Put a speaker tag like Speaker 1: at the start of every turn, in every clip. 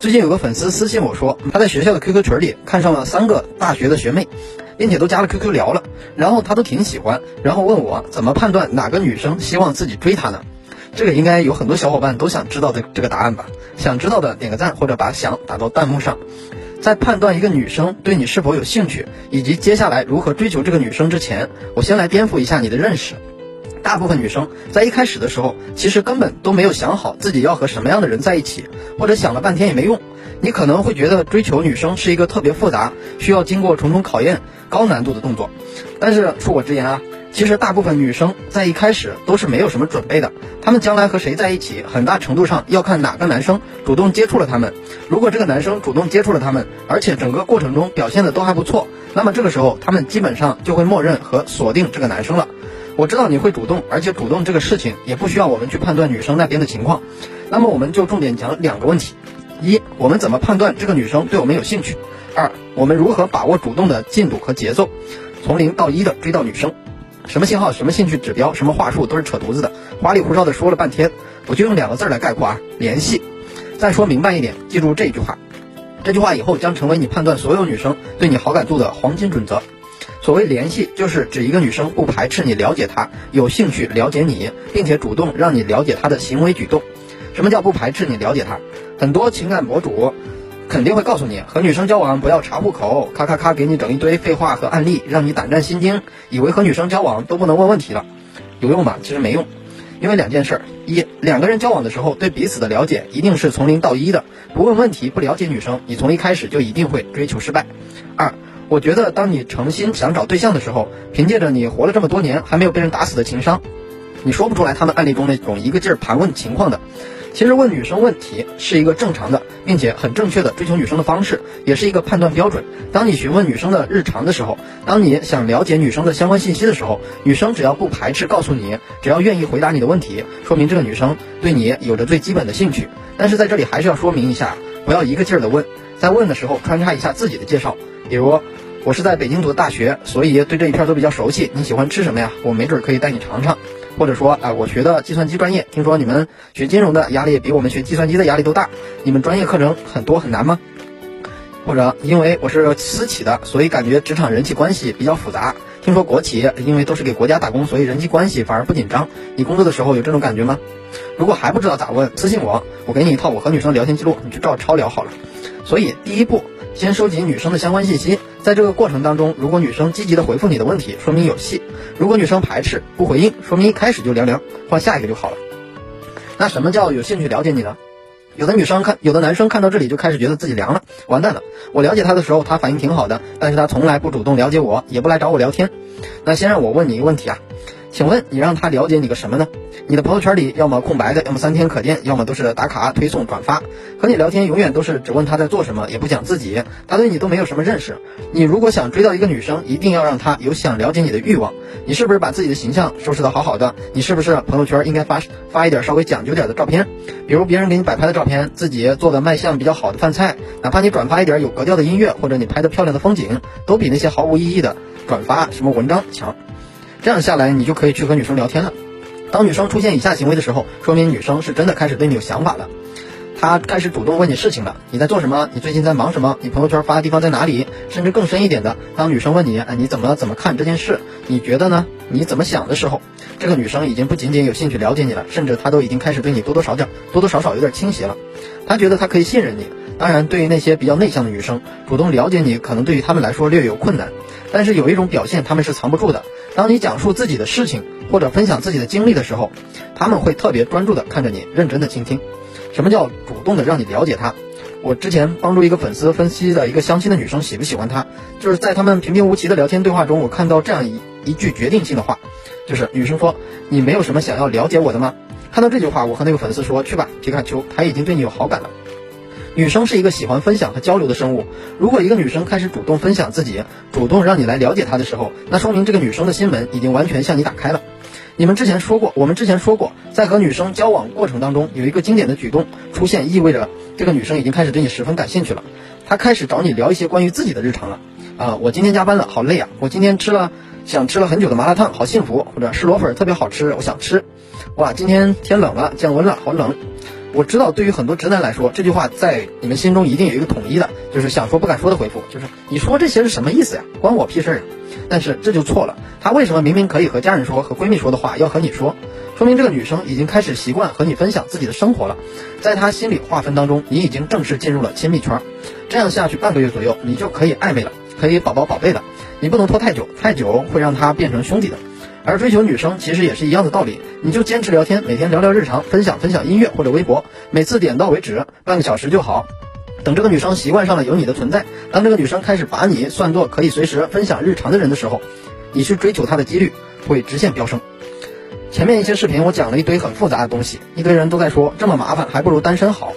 Speaker 1: 最近有个粉丝私信我说，他在学校的 QQ 群里看上了三个大学的学妹，并且都加了 QQ 聊了，然后他都挺喜欢，然后问我怎么判断哪个女生希望自己追她呢？这个应该有很多小伙伴都想知道的这个答案吧？想知道的点个赞或者把想打到弹幕上。在判断一个女生对你是否有兴趣，以及接下来如何追求这个女生之前，我先来颠覆一下你的认识。大部分女生在一开始的时候，其实根本都没有想好自己要和什么样的人在一起，或者想了半天也没用。你可能会觉得追求女生是一个特别复杂、需要经过重重考验、高难度的动作。但是恕我直言啊，其实大部分女生在一开始都是没有什么准备的。她们将来和谁在一起，很大程度上要看哪个男生主动接触了她们。如果这个男生主动接触了她们，而且整个过程中表现的都还不错，那么这个时候她们基本上就会默认和锁定这个男生了。我知道你会主动，而且主动这个事情也不需要我们去判断女生那边的情况。那么我们就重点讲两个问题：一，我们怎么判断这个女生对我们有兴趣；二，我们如何把握主动的进度和节奏，从零到一的追到女生。什么信号、什么兴趣指标、什么话术都是扯犊子的，花里胡哨的说了半天，我就用两个字来概括啊：联系。再说明白一点，记住这句话，这句话以后将成为你判断所有女生对你好感度的黄金准则。所谓联系，就是指一个女生不排斥你了解她，有兴趣了解你，并且主动让你了解她的行为举动。什么叫不排斥你了解她？很多情感博主肯定会告诉你，和女生交往不要查户口，咔咔咔给你整一堆废话和案例，让你胆战心惊，以为和女生交往都不能问问题了。有用吗？其实没用，因为两件事：一，两个人交往的时候对彼此的了解一定是从零到一的，不问问题，不了解女生，你从一开始就一定会追求失败。二。我觉得，当你诚心想找对象的时候，凭借着你活了这么多年还没有被人打死的情商，你说不出来他们案例中那种一个劲儿盘问情况的。其实问女生问题是一个正常的，并且很正确的追求女生的方式，也是一个判断标准。当你询问女生的日常的时候，当你想了解女生的相关信息的时候，女生只要不排斥告诉你，只要愿意回答你的问题，说明这个女生对你有着最基本的兴趣。但是在这里还是要说明一下，不要一个劲儿的问，在问的时候穿插一下自己的介绍，比如。我是在北京读的大学，所以对这一片都比较熟悉。你喜欢吃什么呀？我没准可以带你尝尝。或者说，啊，我学的计算机专业，听说你们学金融的压力比我们学计算机的压力都大。你们专业课程很多很难吗？或者，因为我是私企的，所以感觉职场人际关系比较复杂。听说国企因为都是给国家打工，所以人际关系反而不紧张。你工作的时候有这种感觉吗？如果还不知道咋问，私信我，我给你一套我和女生聊天记录，你去照抄聊好了。所以第一步。先收集女生的相关信息，在这个过程当中，如果女生积极的回复你的问题，说明有戏；如果女生排斥不回应，说明一开始就凉凉，换下一个就好了。那什么叫有兴趣了解你呢？有的女生看，有的男生看到这里就开始觉得自己凉了，完蛋了。我了解他的时候，他反应挺好的，但是他从来不主动了解我，也不来找我聊天。那先让我问你一个问题啊。请问你让他了解你个什么呢？你的朋友圈里要么空白的，要么三天可见，要么都是打卡、推送、转发。和你聊天永远都是只问他在做什么，也不讲自己。他对你都没有什么认识。你如果想追到一个女生，一定要让她有想了解你的欲望。你是不是把自己的形象收拾得好好的？你是不是朋友圈应该发发一点稍微讲究点的照片？比如别人给你摆拍的照片，自己做的卖相比较好的饭菜，哪怕你转发一点有格调的音乐，或者你拍的漂亮的风景，都比那些毫无意义的转发什么文章强。这样下来，你就可以去和女生聊天了。当女生出现以下行为的时候，说明女生是真的开始对你有想法了。她开始主动问你事情了，你在做什么？你最近在忙什么？你朋友圈发的地方在哪里？甚至更深一点的，当女生问你，哎，你怎么怎么看这件事？你觉得呢？你怎么想的时候，这个女生已经不仅仅有兴趣了解你了，甚至她都已经开始对你多多少点、多多少少有点倾斜了。她觉得她可以信任你。当然，对于那些比较内向的女生，主动了解你，可能对于她们来说略有困难。但是有一种表现，她们是藏不住的。当你讲述自己的事情或者分享自己的经历的时候，他们会特别专注的看着你，认真的倾听。什么叫主动的让你了解他？我之前帮助一个粉丝分析的一个相亲的女生喜不喜欢他，就是在他们平平无奇的聊天对话中，我看到这样一一句决定性的话，就是女生说：“你没有什么想要了解我的吗？”看到这句话，我和那个粉丝说：“去吧，皮卡丘，他已经对你有好感了。”女生是一个喜欢分享和交流的生物。如果一个女生开始主动分享自己，主动让你来了解她的时候，那说明这个女生的心门已经完全向你打开了。你们之前说过，我们之前说过，在和女生交往过程当中，有一个经典的举动出现，意味着这个女生已经开始对你十分感兴趣了。她开始找你聊一些关于自己的日常了。啊，我今天加班了，好累啊！我今天吃了想吃了很久的麻辣烫，好幸福。或者是螺粉特别好吃，我想吃。哇，今天天冷了，降温了，好冷。我知道对于很多直男来说，这句话在你们心中一定有一个统一的，就是想说不敢说的回复，就是你说这些是什么意思呀？关我屁事啊！但是这就错了，他为什么明明可以和家人说、和闺蜜说的话，要和你说？说明这个女生已经开始习惯和你分享自己的生活了，在她心里划分当中，你已经正式进入了亲密圈。这样下去半个月左右，你就可以暧昧了，可以宝宝宝贝了。你不能拖太久，太久会让他变成兄弟的。而追求女生其实也是一样的道理，你就坚持聊天，每天聊聊日常，分享分享音乐或者微博，每次点到为止，半个小时就好。等这个女生习惯上了有你的存在，当这个女生开始把你算作可以随时分享日常的人的时候，你去追求她的几率会直线飙升。前面一些视频我讲了一堆很复杂的东西，一堆人都在说这么麻烦，还不如单身好。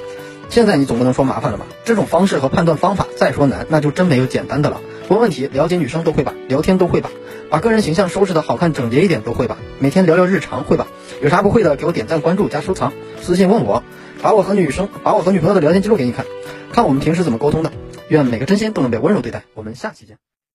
Speaker 1: 现在你总不能说麻烦了吧？这种方式和判断方法再说难，那就真没有简单的了。问问题，了解女生都会吧，聊天都会吧，把个人形象收拾的好看整洁一点都会吧，每天聊聊日常会吧？有啥不会的，给我点赞、关注、加收藏，私信问我，把我和女生、把我和女朋友的聊天记录给你看，看我们平时怎么沟通的。愿每个真心都能被温柔对待。我们下期见。